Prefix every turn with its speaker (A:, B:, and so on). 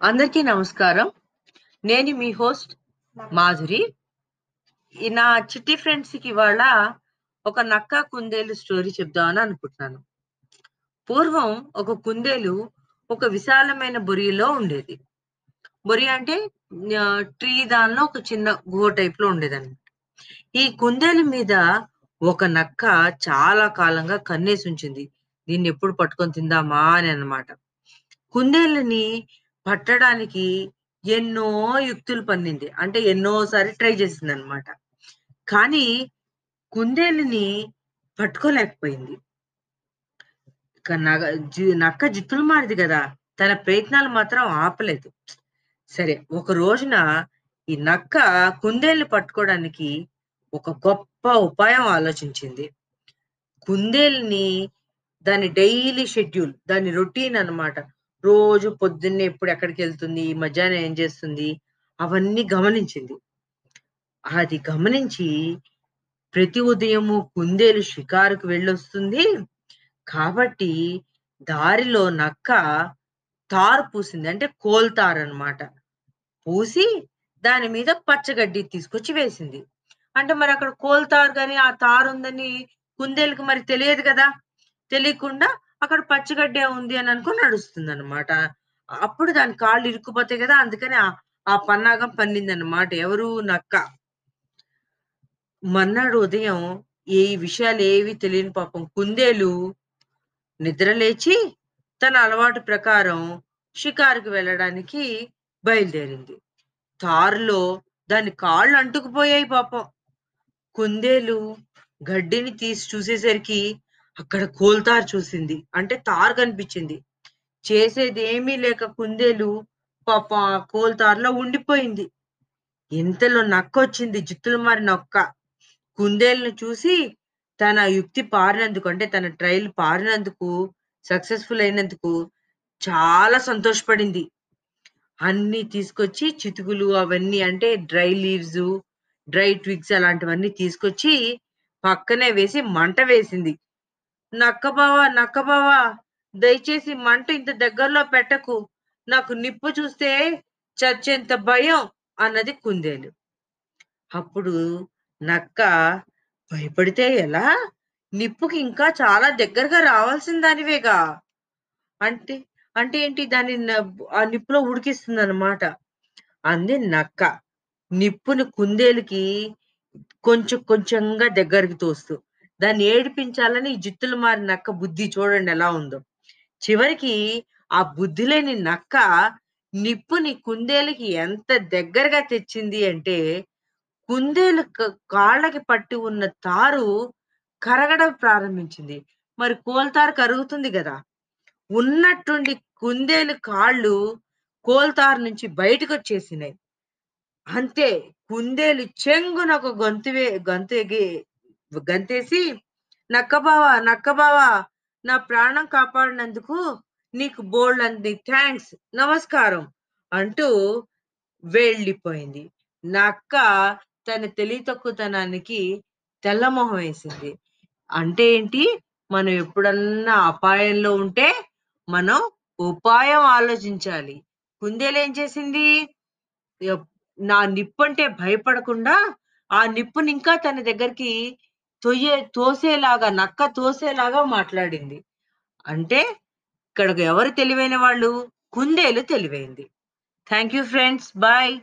A: అందరికీ నమస్కారం. నేను మీ హోస్ట్ మాధురి. ఈ నా చిట్టి ఫ్రెండ్స్కి ఇవాళ ఒక నక్క కుందేలు స్టోరీ చెప్దామని అనుకుంటున్నాను. పూర్వం ఒక కుందేలు ఒక విశాలమైన బొరియలో ఉండేది. బొరి అంటే ట్రీ దానిలో ఒక చిన్న గుహ టైప్లో ఉండేదన్నమాట. ఈ కుందేలు మీద ఒక నక్క చాలా కాలంగా కన్నేసి ఉంచింది. దీన్ని ఎప్పుడు పట్టుకొని తిందామా అని అన్నమాట. కుందేలుని పట్టడానికి ఎన్నో యుక్తులు పన్నింది అంటే ఎన్నోసారి ట్రై చేసింది అనమాట కానీ కుందేలుని పట్టుకోలేకపోయింది. నగ- నక్క జిత్తులు మారింది కదా. తన ప్రయత్నాలు మాత్రం ఆపలేదు. సరే ఒక రోజున ఈ నక్క కుందేలు పట్టుకోవడానికి ఒక గొప్ప ఉపాయం ఆలోచించింది. కుందేలుని దాని డైలీ షెడ్యూల్ దాని రొటీన్ అన్నమాట. రోజు పొద్దున్నే ఎప్పుడు ఎక్కడికి వెళ్తుంది మధ్యాహ్నం ఏం చేస్తుంది అవన్నీ గమనించింది. అది గమనించి ప్రతి ఉదయము కుందేలు షికారుకు వెళ్ళొస్తుంది. కాబట్టి దారిలో నక్క తారు పూసింది. అంటే కోల్తారు అనమాట పూసి దాని మీద పచ్చగడ్డి తీసుకొచ్చి వేసింది. అంటే మరి అక్కడ కోల్తారు కానీ ఆ తారు ఉందని కుందేలుకి మరి తెలియదు కదా? తెలియకుండా అక్కడ పచ్చగడ్డే ఉంది అని అనుకుని నడుస్తుంది అనమాట అప్పుడు దాని కాళ్ళు ఇరుక్కుపోతాయి కదా అందుకని ఆ పన్నాగం పన్నింది అనమాట ఎవరు నక్క మన్నాడు ఉదయం ఏ విషయాలు ఏవి తెలియని పాపం కుందేలు నిద్ర లేచి తన అలవాటు ప్రకారం షికారుకు వెళ్ళడానికి బయలుదేరింది. తారులో దాని కాళ్ళు అంటుకుపోయాయి పాపం. కుందేలు గడ్డిని తీసి చూసేసరికి అక్కడ కోల్తారు చూసింది. అంటే తారు కనిపించింది. చేసేది ఏమీ లేక కుందేలు పాప కోల్తార్లో కోల్తారులో ఉండిపోయింది. ఇంతలో నక్క వచ్చింది జిత్తులు మారి నొక్క. కుందేలను చూసి తన యుక్తి పారినందుకు అంటే తన ట్రయల్ పారినందుకు సక్సెస్ఫుల్ అయినందుకు చాలా సంతోషపడింది. అన్ని తీసుకొచ్చి చితుకులు అవన్నీ అంటే డ్రై లీవ్స్ డ్రై ట్విగ్స్ అలాంటివన్నీ తీసుకొచ్చి పక్కనే వేసి మంట వేసింది. నక్కబావా నక్కబావా దయచేసి మంట ఇంత దగ్గరలో పెట్టకు. నాకు నిప్పు చూస్తే చచ్చేంత భయం అన్నది కుందేలు. అప్పుడు నక్క భయపడితే ఎలా? నిప్పుకి ఇంకా చాలా దగ్గరగా రావాల్సిన దానివేగా? అంటే అంటే ఏంటి దాన్ని ఆ నిప్పులో ఉడికిస్తుంది అనమాట అంది నక్క. నిప్పుని కుందేలుకి కొంచెం కొంచెంగా దగ్గరికి తోస్తూ. దాన్ని ఏడిపించాలని జిత్తులు మారి నక్క బుద్ధి చూడండి ఎలా ఉందో. చివరికి ఆ బుద్ధి లేని నక్క నిప్పుని కుందేలుకి ఎంత దగ్గరగా తెచ్చింది అంటే కుందేలు కాళ్ళకి పట్టి ఉన్న తారు కరగడం ప్రారంభించింది. మరి కోల్తారు కరుగుతుంది కదా. ఉన్నట్టుండి కుందేలు కాళ్ళు కోల్తారు నుంచి బయటకు వచ్చేసినాయి అంతే కుందేలు చెంగున ఒక గొంతు వే గొంతు ఎగి గంతేసి నక్కబావా నక్కబావా నా ప్రాణం కాపాడినందుకు నీకు బోల్డ్ అంది థ్యాంక్స్ నమస్కారం అంటూ వెళ్ళిపోయింది. నక్క తన తెలివి తక్కువతనానికి తెల్లమొహం వేసింది. అంటే ఏంటి? మనం ఎప్పుడన్నా అపాయంలో ఉంటే మనం ఉపాయం ఆలోచించాలి. కుందేలు ఏం చేసింది? నా నిప్పు అంటే భయపడకుండా ఆ నిప్పుని ఇంకా తన దగ్గరికి తొయ్యే తోసేలాగా నక్క తోసేలాగా మాట్లాడింది. అంటే ఇక్కడ ఎవరు తెలివైన వాళ్ళు? కుందేలు తెలివైంది. Thank you friends bye